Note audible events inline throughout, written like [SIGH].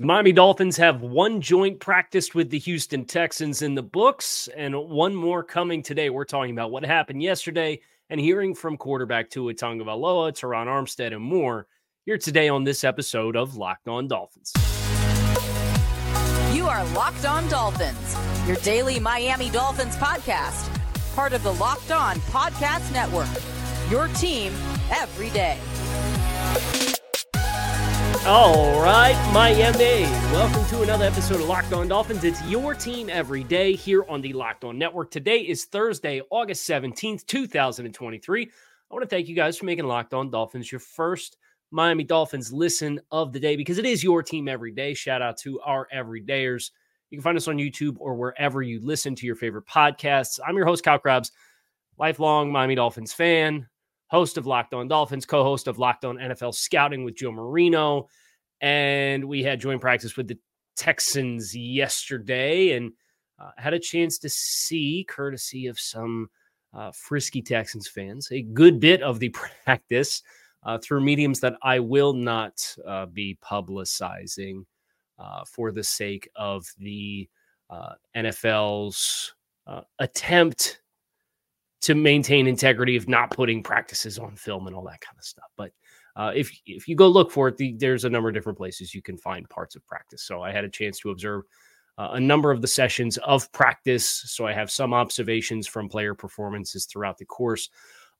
The Miami Dolphins have one joint practice with the Houston Texans in the books and one more coming today. We're talking about what happened yesterday and hearing from quarterback Tua Tagovailoa, Terron Armstead, and more here today on this episode of Locked On Dolphins. You are Locked On Dolphins, your daily Miami Dolphins podcast, part of the Locked On Podcast Network. Your team every day. All right, Miami. Welcome to another episode of Locked On Dolphins. It's your team every day here on the Locked On Network. Today is Thursday, August 17th, 2023. I want to thank you guys for making Locked On Dolphins your first Miami Dolphins listen of the day because it is your team every day. Shout out to our everydayers. You can find us on YouTube or wherever you listen to your favorite podcasts. I'm your host, Kyle Crabbs, lifelong Miami Dolphins fan, host of Locked On Dolphins, co host of Locked On NFL Scouting with Joe Marino. And we had joint practice with the Texans yesterday and uh, had a chance to see, courtesy of some uh, frisky Texans fans, a good bit of the [LAUGHS] practice uh, through mediums that I will not uh, be publicizing uh, for the sake of the uh, NFL's attempt to maintain integrity of not putting practices on film and all that kind of stuff. But uh, if if you go look for it, the, there's a number of different places you can find parts of practice. So I had a chance to observe uh, a number of the sessions of practice. So I have some observations from player performances throughout the course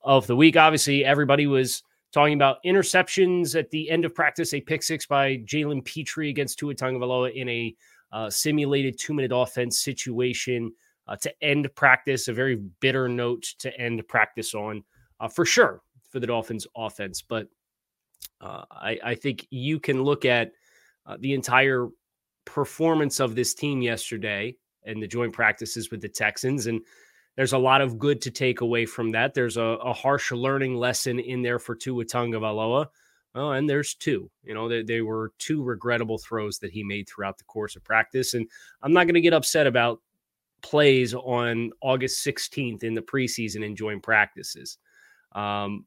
of the week. Obviously, everybody was talking about interceptions at the end of practice, a pick six by Jalen Pitre against Tua Tagovailoa in a uh, simulated two minute offense situation uh, to end practice, a very bitter note to end practice on uh, for sure for the Dolphins offense. But uh, I, I, think you can look at uh, the entire performance of this team yesterday and the joint practices with the Texans. And there's a lot of good to take away from that. There's a, a harsh learning lesson in there for Tua Tagovailoa. Well, and there's two. You know, they, they were two regrettable throws that he made throughout the course of practice. And I'm not going to get upset about plays on August 16th in the preseason and joint practices. Um,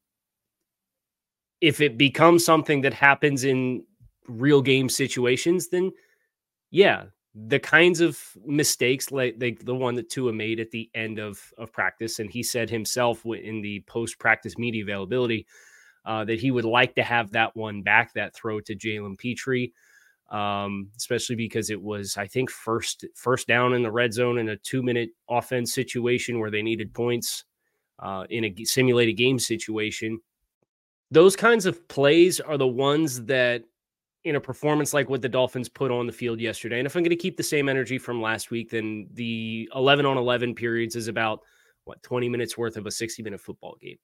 if it becomes something that happens in real game situations, then yeah, the kinds of mistakes like, like the one that Tua made at the end of, of practice, and he said himself in the post practice media availability uh, that he would like to have that one back, that throw to Jalen Pitre um, especially because it was, I think, first first down in the red zone in a two minute offense situation where they needed points uh, in a simulated game situation. Those kinds of plays are the ones that, in a performance like what the Dolphins put on the field yesterday, and if I'm going to keep the same energy from last week, then the 11 on 11 periods is about what 20 minutes worth of a 60 minute football game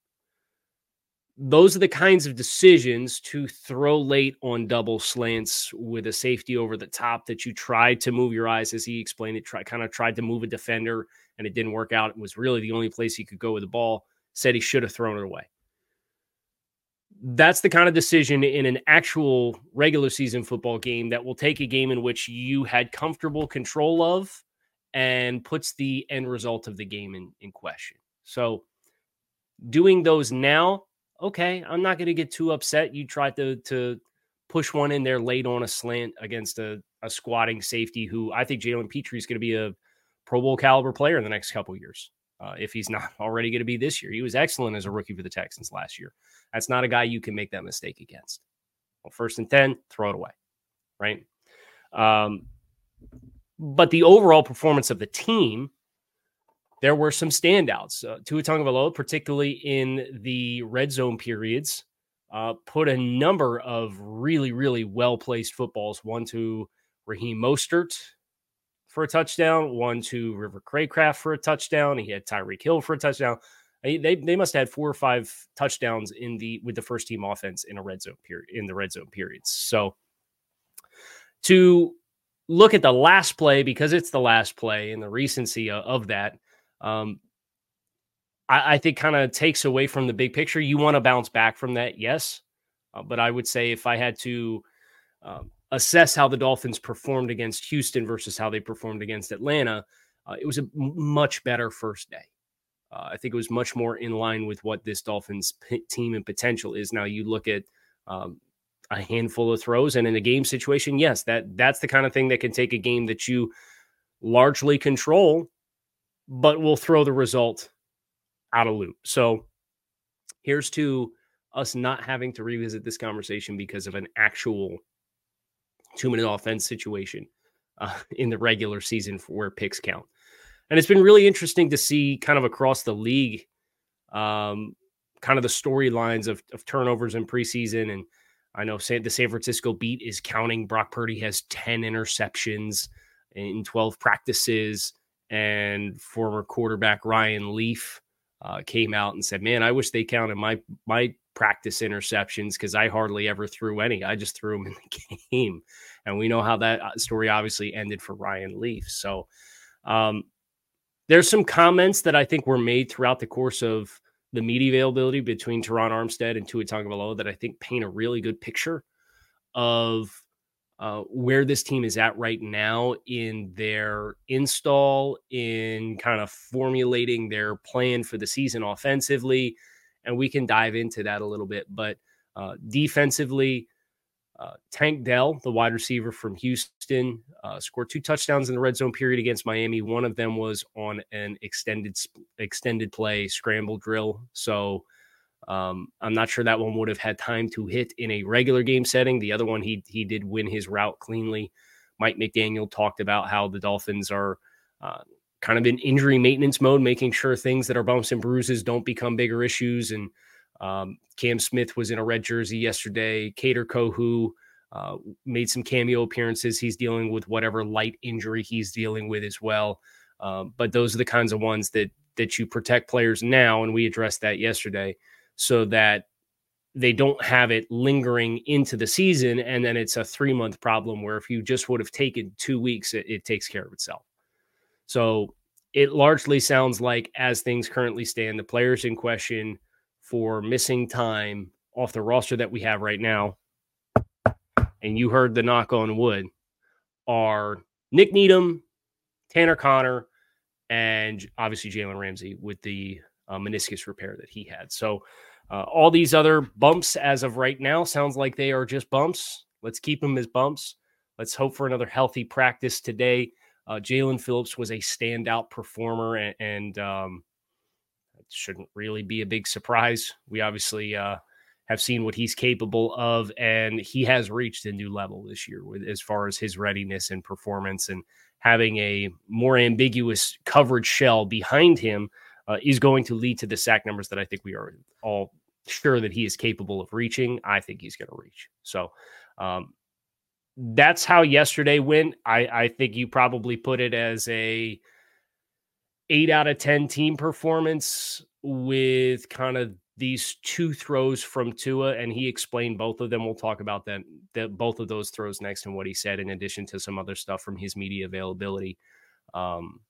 those are the kinds of decisions to throw late on double slants with a safety over the top that you tried to move your eyes, as he explained it, try kind of tried to move a defender and it didn't work out. It was really the only place he could go with the ball. Said he should have thrown it away. That's the kind of decision in an actual regular season football game that will take a game in which you had comfortable control of and puts the end result of the game in, in question. So doing those now okay, I'm not going to get too upset. You tried to to push one in there late on a slant against a, a squatting safety who I think Jalen Pitre is going to be a Pro Bowl caliber player in the next couple years. Uh, if he's [LAUGHS] not already going to be this year, he was excellent as a rookie for the Texans last year. That's not a guy you can make that mistake against. Well, first and 10, throw it away. Right. Um, but the overall performance of the team there were some standouts. Uh, Tua Tagovailoa, particularly in the red zone periods, uh, put a number of really, really well placed footballs. One to Raheem Mostert for a touchdown, one to River Cracraft for a touchdown. He had Tyreek Hill for a touchdown. They, they, must have had four or five touchdowns in the with the first team offense in a red zone period in the red zone periods. So to look at the last play because it's the last play and the recency of, of that. Um, I, I think kind of takes away from the big picture. You want to bounce back from that, yes. Uh, but I would say if I had to um, assess how the Dolphins performed against Houston versus how they performed against Atlanta, uh, it was a much better first day. Uh, I think it was much more in line with what this Dolphins p- team and potential is. Now you look at um, a handful of throws, and in a game situation, yes, that that's the kind of thing that can take a game that you largely control, but we'll throw the result out of loop. So here's to us not having to revisit this conversation because of an actual two minute offense situation uh, [LAUGHS] in the regular season where picks count. And it's been really interesting to see kind of across the league, um, kind of the storylines of, of turnovers in preseason. And I know the San Francisco beat is counting Brock Purdy has 10 interceptions in 12 practices. And former quarterback Ryan Leaf uh, came out and said, "Man, I wish they counted my my practice interceptions because I hardly ever threw any. I just threw them in the [LAUGHS] game." And we know how that uh, story obviously ended for Ryan Leaf. So um, there's some comments that I think were made throughout the course of the media availability between Terron Armstead and Tua Tagovailoa that I think paint a really good picture of uh, where this team is at right now in their install, in kind of formulating their plan for the season offensively. And we can dive into that a little bit. But uh, defensively, uh, Tank Dell, the wide receiver from Houston, uh, scored two touchdowns in the red zone period against Miami. One of them was on an extended extended play scramble drill. So um, I'm not sure that one would have had time to hit in a regular game setting. The other one, he he did win his route cleanly. Mike McDaniel talked about how the Dolphins are uh, kind of in injury maintenance mode, making sure things that are bumps and bruises don't become bigger issues. And um, Cam Smith was in a red jersey yesterday. Kader Kohou uh, made some cameo appearances. He's dealing with whatever light injury he's dealing with as well. Um, but those are the kinds of ones that that you protect players now, and we addressed that yesterday so that they don't have it lingering into the season and then it's a three month problem where if you just would have taken two weeks it, it, takes care of itself. So it largely sounds like as things currently stand the players in question for missing time off the roster that we have right now and you heard the knock on wood are Nik Needham tanner conner and obviously jalen ramsey with the uh, meniscus repair that he had. So uh, all these other bumps as of right now sounds like they are just bumps. Let's keep them as bumps. Let's hope for another healthy practice today. Uh, Jaelan Phillips was a standout performer, and, and um, it shouldn't really be a big surprise. We obviously uh, have seen what he's capable of, and he has reached a new level this year with as far as his readiness and performance, and having a more ambiguous coverage shell behind him uh, is going to lead to the sack numbers that I think we are all sure that he is capable of reaching. I think he's going to reach. So um, that's how yesterday went. I, I think you probably put it as a eight out of 10 team performance with kind of these two throws from Tua, and he explained both of them. We'll talk about that, that both of those throws next and what he said, in addition to some other stuff from his media availability. Um,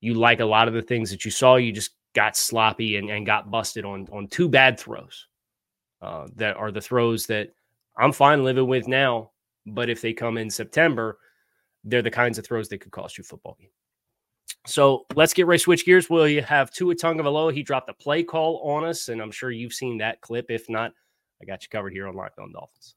you like a lot of the things that you saw. You just got sloppy and, and got busted on on two bad throws. Uh, that are the throws that I'm fine living with now. But if they come in September, they're the kinds of throws that could cost you football game. So let's get right switch gears. You have Tua Tagovailoa? He dropped a play call on us, and I'm sure you've seen that clip. If not, I got you covered here on Locked On Dolphins.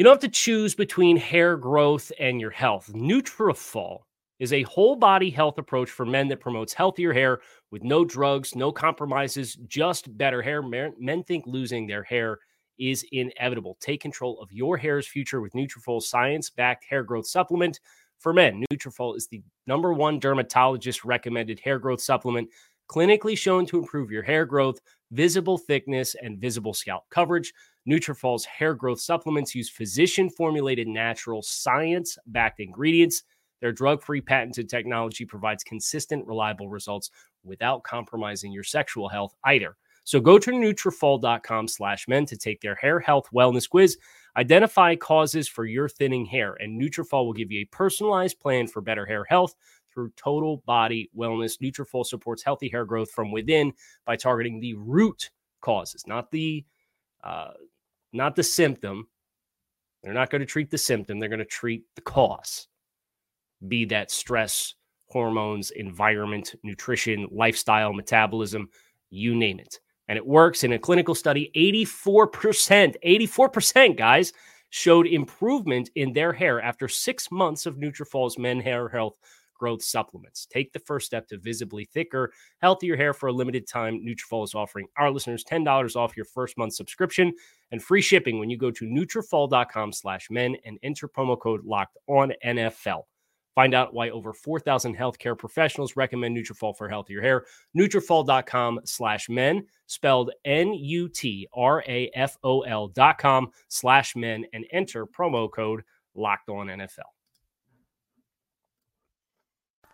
You don't have to choose between hair growth and your health. Nutrafol is a whole body health approach for men that promotes healthier hair with no drugs, no compromises, just better hair. Men think losing their hair is inevitable. Take control of your hair's future with Nutrafol's science-backed hair growth supplement for men. Nutrafol is the number one dermatologist recommended hair growth supplement clinically shown to improve your hair growth, visible thickness, and visible scalp coverage. Nutrafol's hair growth supplements use physician-formulated, natural, science-backed ingredients. Their drug-free patented technology provides consistent, reliable results without compromising your sexual health either. So go to Nutrafol.com slash men to take their hair health wellness quiz. Identify causes for your thinning hair, and Nutrafol will give you a personalized plan for better hair health through total body wellness. Nutrafol supports healthy hair growth from within by targeting the root causes, not the uh, not the symptom. They're not going to treat the symptom. They're going to treat the cause. Be that stress, hormones, environment, nutrition, lifestyle, metabolism, you name it. And it works in a clinical study. 84%, 84%, guys, showed improvement in their hair after six months of Nutrafol's Men Hair Health growth supplements. Take the first step to visibly thicker, healthier hair for a limited time. Nutrafol is offering our listeners $10 off your first month subscription and free shipping when you go to Nutrafol.com slash men and enter promo code locked on NFL. Find out why over 4,000 healthcare professionals recommend Nutrafol for healthier hair. Nutrafol.com slash men, spelled N-U-T-R-A-F-O-L dot com slash men, and enter promo code locked on NFL.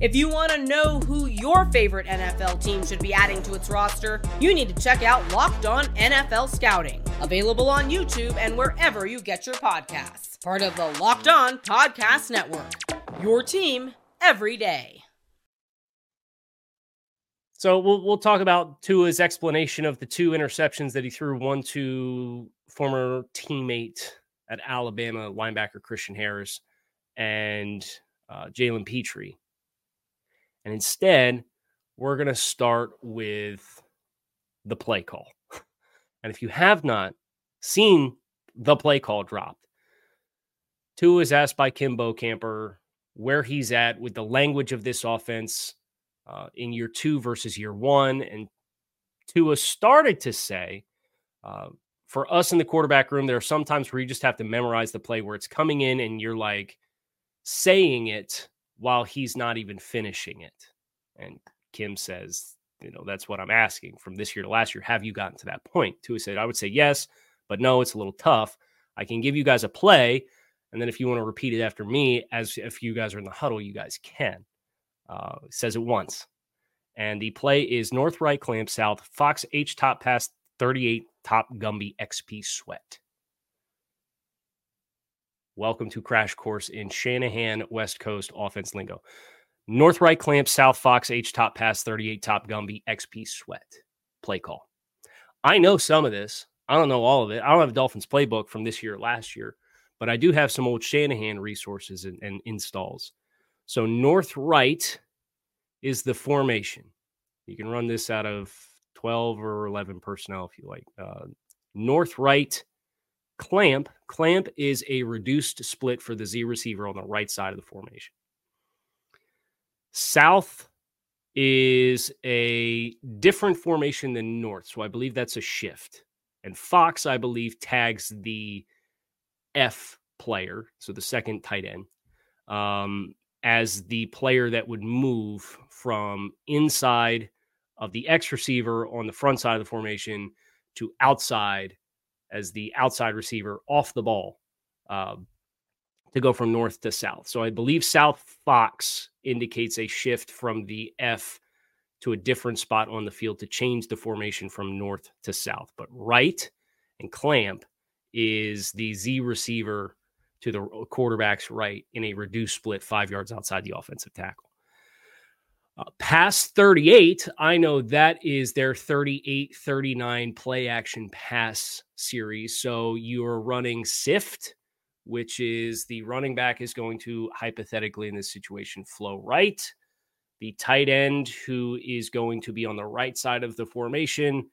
If you want to know who your favorite NFL team should be adding to its roster, you need to check out Locked On NFL Scouting, available on YouTube and wherever you get your podcasts. Part of the Locked On Podcast Network. Your team every day. So we'll we'll talk about Tua's explanation of the two interceptions that he threw, one to former teammate at Alabama linebacker Christian Harris and uh, Jalen Pitre and instead, we're going to start with the play call. And if you have not seen the play call dropped, Tua was asked by Kim Bokamper where he's at with the language of this offense uh, in year two versus year one. And Tua started to say, uh, for us in the quarterback room, there are some times where you just have to memorize the play where it's coming in and you're like saying it while he's not even finishing it. And Kim says, you know, that's what I'm asking from this year to last year. Have you gotten to that point? Tua said, I would say yes, but no, it's a little tough. I can give you guys a play. And then if you want to repeat it after me, as if you guys are in the huddle, you guys can. Uh, says it once. And the play is north right clamp south, Fox H top pass 38 top Gumby XP sweat. Welcome to Crash Course in Shanahan West Coast offense lingo. North right clamp, South Fox, H top pass, 38 top Gumby, XP sweat. Play call. I know some of this. I don't know all of it. I don't have a Dolphins playbook from this year or last year, but I do have some old Shanahan resources and, and installs. So north right is the formation. You can run this out of 12 or 11 personnel if you like. Uh, north right Clamp, clamp is a reduced split for the Z receiver on the right side of the formation. South is a different formation than North, so I believe that's a shift. And Fox, I believe, tags the F player, so the second tight end, um, as the player that would move from inside of the X receiver on the front side of the formation to outside as the outside receiver off the ball uh, to go from north to south. So I believe South Fox indicates a shift from the F to a different spot on the field to change the formation from north to south. But right and clamp is the Z receiver to the quarterback's right in a reduced split five yards outside the offensive tackle. Uh, pass 38, I know that is their 38 39 play action pass series. So you're running SIFT, which is the running back is going to hypothetically in this situation flow right. The tight end, who is going to be on the right side of the formation,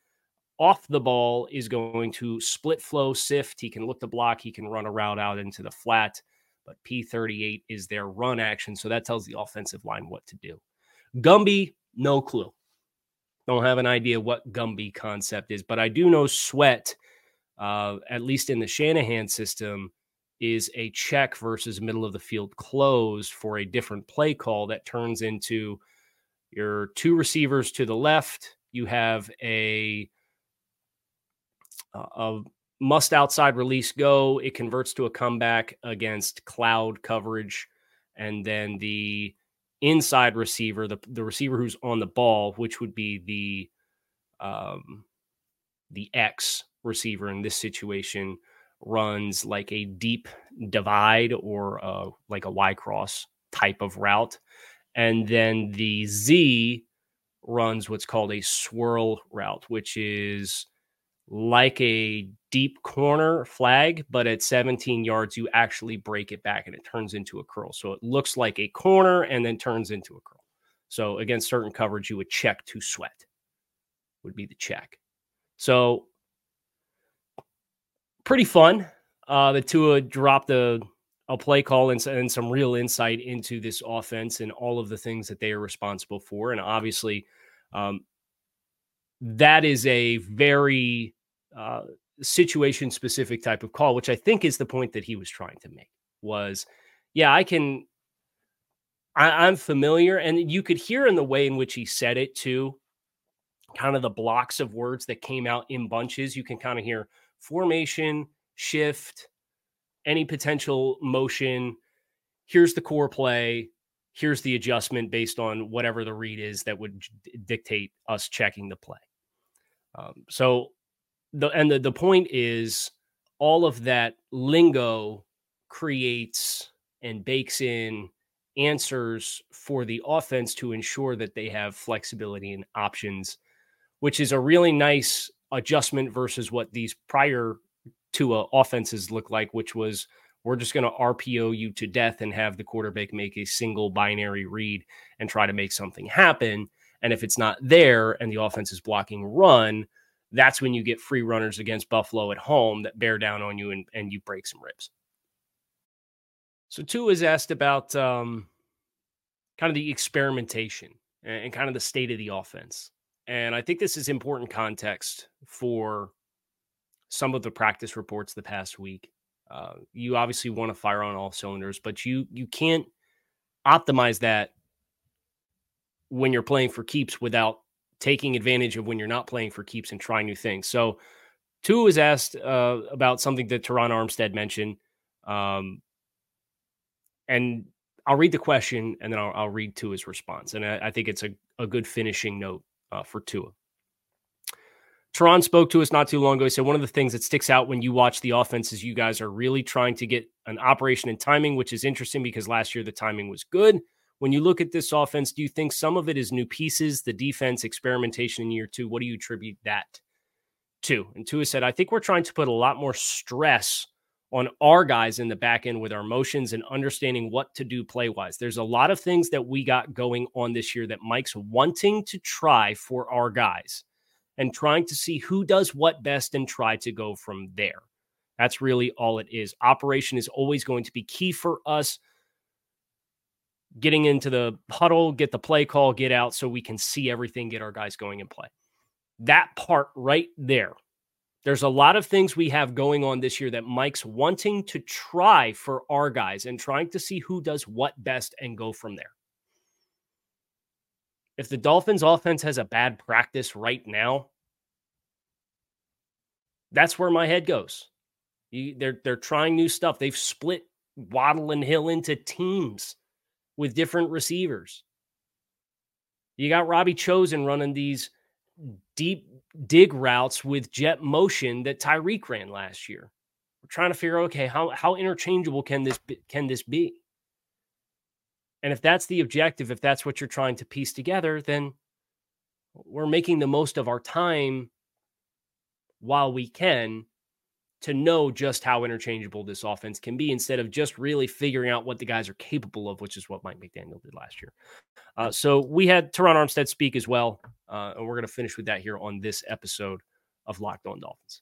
off the ball, is going to split flow SIFT. He can look to block, he can run a route out into the flat, but P38 is their run action. So that tells the offensive line what to do. Gumby, no clue. Don't have an idea what Gumby concept is, but I do know Sweat, uh, at least in the Shanahan system, is a check versus middle of the field closed for a different play call that turns into your two receivers to the left. You have a, a must outside release go. It converts to a comeback against cloud coverage. And then the inside receiver, the, the receiver who's on the ball, which would be the um, the X receiver in this situation, runs like a deep divide or uh, like a Y cross type of route. And then the Z runs what's called a swirl route, which is like a deep corner flag, but at 17 yards, you actually break it back and it turns into a curl. So it looks like a corner and then turns into a curl. So against certain coverage, you would check to sweat, would be the check. So pretty fun. Uh, the Tua dropped a, a play call and, and some real insight into this offense and all of the things that they are responsible for. And obviously, um, that is a very uh, situation specific type of call, which I think is the point that he was trying to make. Was yeah, I can. I, I'm familiar, and you could hear in the way in which he said it too, kind of the blocks of words that came out in bunches. You can kind of hear formation, shift, any potential motion. Here's the core play. Here's the adjustment based on whatever the read is that would dictate us checking the play. Um, so the and the, the point is all of that lingo creates and bakes in answers for the offense to ensure that they have flexibility and options, which is a really nice adjustment versus what these prior two offenses look like, which was we're just going to RPO you to death and have the quarterback make a single binary read and try to make something happen. And if it's not there and the offense is blocking run, that's when you get free runners against Buffalo at home that bear down on you and, and you break some ribs. So, two is asked about um, kind of the experimentation and, and kind of the state of the offense. And I think this is important context for some of the practice reports the past week. Uh, you obviously want to fire on all cylinders, but you you can't optimize that when you're playing for keeps without taking advantage of when you're not playing for keeps and trying new things. So, Tua was asked uh, about something that Terron Armstead mentioned, um, and I'll read the question and then I'll, I'll read Tua's response. And I, I, think it's a, a good finishing note uh, for Tua. Terron spoke to us not too long ago. He said one of the things that sticks out when you watch the offense is you guys are really trying to get an operation and timing, which is interesting because last year the timing was good. When you look at this offense, do you think some of it is new pieces, the defense experimentation in year two? What do you attribute that to? And Tua said, I think we're trying to put a lot more stress on our guys in the back end with our motions and understanding what to do play wise. There's a lot of things that we got going on this year that Mike's wanting to try for our guys and trying to see who does what best and try to go from there. That's really all it is. Operation is always going to be key for us getting into the huddle, get the play call, get out so we can see everything, get our guys going and play. That part right there. There's a lot of things we have going on this year that Mike's wanting to try for our guys and trying to see who does what best and go from there. If the Dolphins offense has a bad practice right now, that's where my head goes. they're they're trying new stuff. They've split Waddle and Hill into teams with different receivers. You got Robbie Chosen running these deep dig routes with jet motion that Tyreek ran last year. We're trying to figure okay, how how interchangeable can this be, can this be? And if that's the objective, if that's what you're trying to piece together, then we're making the most of our time while we can to know just how interchangeable this offense can be instead of just really figuring out what the guys are capable of, which is what Mike McDaniel did last year. Uh, so we had Terron Armstead speak as well, uh, and we're going to finish with that here on this episode of Locked On Dolphins.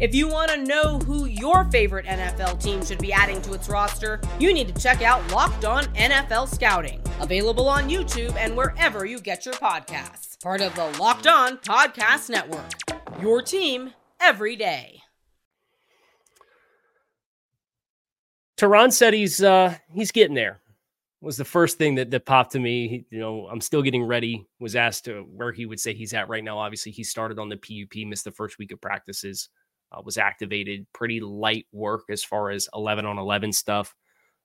If you want to know who your favorite NFL team should be adding to its roster, you need to check out Locked On NFL Scouting, available on YouTube and wherever you get your podcasts. Part of the Locked On Podcast Network. Your team every day. Terron said he's uh he's getting there. Was the first thing that that popped to me. You know, I'm still getting ready. Was asked where he would say he's at right now. Obviously, he started on the PUP, missed the first week of practices uh, was activated. Pretty light work as far as 11 on 11 stuff.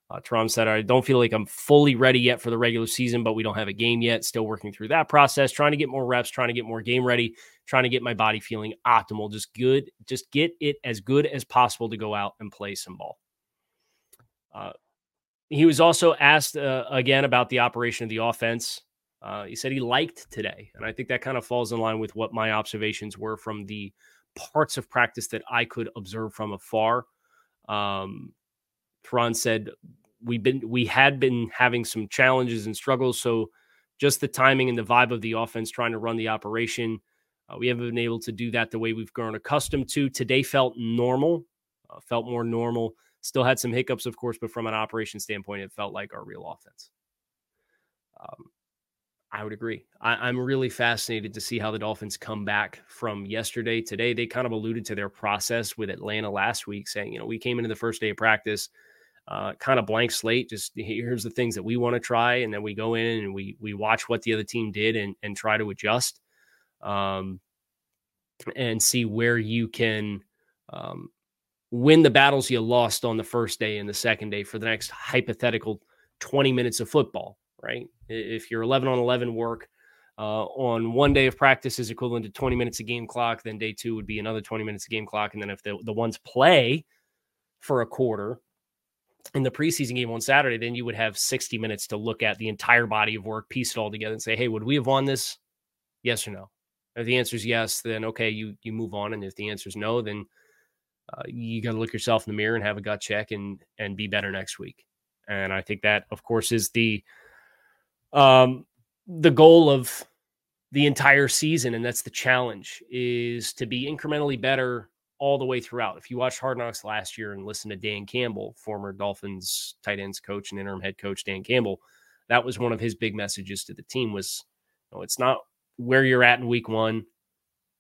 Uh, Terron said, I don't feel like I'm fully ready yet for the regular season, but we don't have a game yet. Still working through that process, trying to get more reps, trying to get more game ready, trying to get my body feeling optimal. Just good, just get it as good as possible to go out and play some ball. Uh, he was also asked uh, again about the operation of the offense. Uh, he said he liked today. And I think that kind of falls in line with what my observations were from the parts of practice that I could observe from afar. Um, said we've been we had been having some challenges and struggles, so just the timing and the vibe of the offense trying to run the operation, uh, we haven't been able to do that the way we've grown accustomed to. Today felt normal, uh, felt more normal. Still had some hiccups, of course, but from an operation standpoint, it felt like our real offense. Um, I would agree. I, am really fascinated to see how the Dolphins come back from yesterday. Today, they kind of alluded to their process with Atlanta last week, saying, you know, we came into the first day of practice, uh, kind of blank slate. Just here's the things that we want to try, and then we go in and we we watch what the other team did and and try to adjust, um, and see where you can um, win the battles you lost on the first day and the second day for the next hypothetical 20 minutes of football right? If your 11 on 11 work uh, on one day of practice is equivalent to 20 minutes of game clock, then day two would be another 20 minutes of game clock. And then if the, the ones play for a quarter in the preseason game on Saturday, then you would have 60 minutes to look at the entire body of work, piece it all together, and say, hey, would we have won this? Yes or no? If the answer is yes, then okay, you you move on. And if the answer is no, then uh, you got to look yourself in the mirror and have a gut check and and be better next week. And I think that, of course, is the um, the goal of the entire season, and that's the challenge, is to be incrementally better all the way throughout. If you watched Hard Knocks last year and listened to Dan Campbell, former Dolphins tight ends coach and interim head coach Dan Campbell, that was one of his big messages to the team was, you know, it's not where you're at in week one,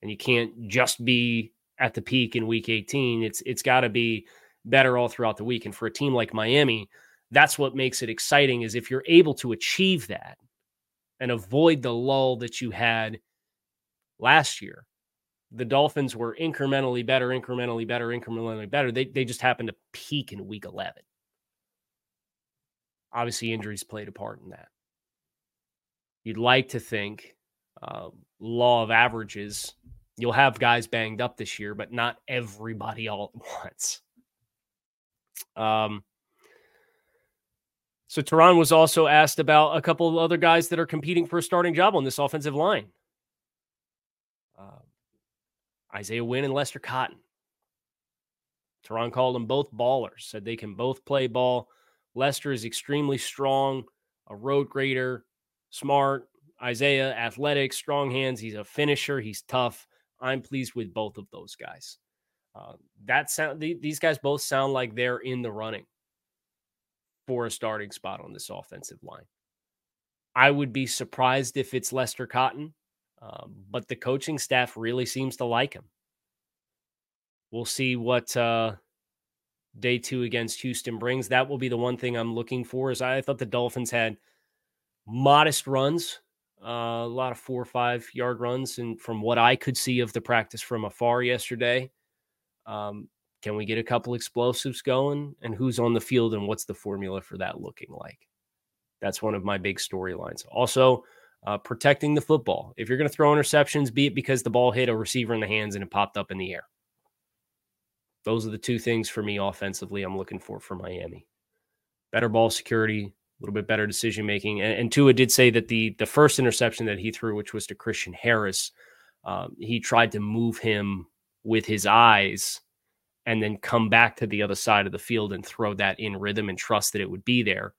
and you can't just be at the peak in week 18. It's it's got to be better all throughout the week. And for a team like Miami, that's what makes it exciting is if you're able to achieve that and avoid the lull that you had last year the dolphins were incrementally better incrementally better incrementally better. They, they just happened to peak in week 11 obviously injuries played a part in that. You'd like to think uh, law of averages you'll have guys banged up this year but not everybody all at [LAUGHS] once. Um so Terron was also asked about a couple of other guys that are competing for a starting job on this offensive line. Uh, Isaiah Wynn and Lester Cotton. Terron called them both ballers, said they can both play ball. Lester is extremely strong, a road grader, smart. Isaiah, athletic, strong hands. He's a finisher. He's tough. I'm pleased with both of those guys. Uh, that sound these guys both sound like they're in the running for a starting spot on this offensive line. I would be surprised if it's Lester Cotton, um, but the coaching staff really seems to like him. We'll see what uh, day two against Houston brings. That will be the one thing I'm looking for. Is I thought the Dolphins had modest runs, uh, a lot of four or five yard runs, and from what I could see of the practice from afar yesterday, um, can we get a couple explosives going? And who's on the field and what's the formula for that looking like? That's one of my big storylines. Also, uh, protecting the football. If you're going to throw interceptions, be it because the ball hit a receiver in the hands and it popped up in the air. Those are the two things for me offensively I'm looking for for Miami. Better ball security, a little bit better decision making. And, and Tua did say that the the first interception that he threw, which was to Christian Harris, um, he tried to move him with his eyes and then come back to the other side of the field and throw that in rhythm and trust that it would be there.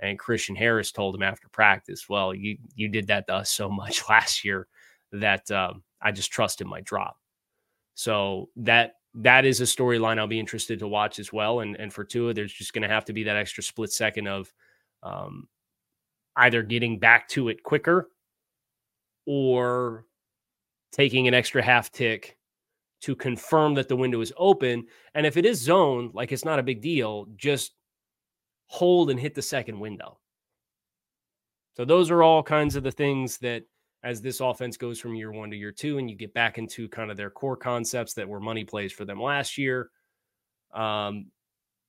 And Christian Harris told him after practice, "Well, you you did that to us so [LAUGHS] much last year that um, I just trusted my drop." So that that is a storyline I'll be interested to watch as well. And and for Tua, there's just going to have to be that extra split second of um, either getting back to it quicker or taking an extra half tick to confirm that the window is open. And if it is zoned, like it's not a big deal, just hold and hit the second window. So those are all kinds of the things that as this offense goes from year one to year two, and you get back into kind of their core concepts that were money plays for them last year. Um,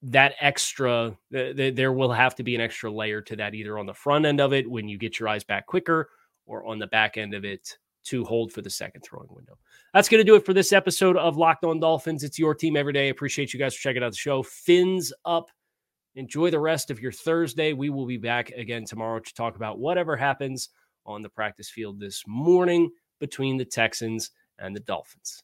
that extra, th- th- there will have to be an extra layer to that, either on the front end of it when you get your eyes back quicker, or on the back end of it to hold for the second throwing window. That's going to do it for this episode of Locked On Dolphins. It's your team every day. Appreciate you guys for checking out the show. Fins up. Enjoy the rest of your Thursday. We will be back again tomorrow to talk about whatever happens on the practice field this morning between the Texans and the Dolphins.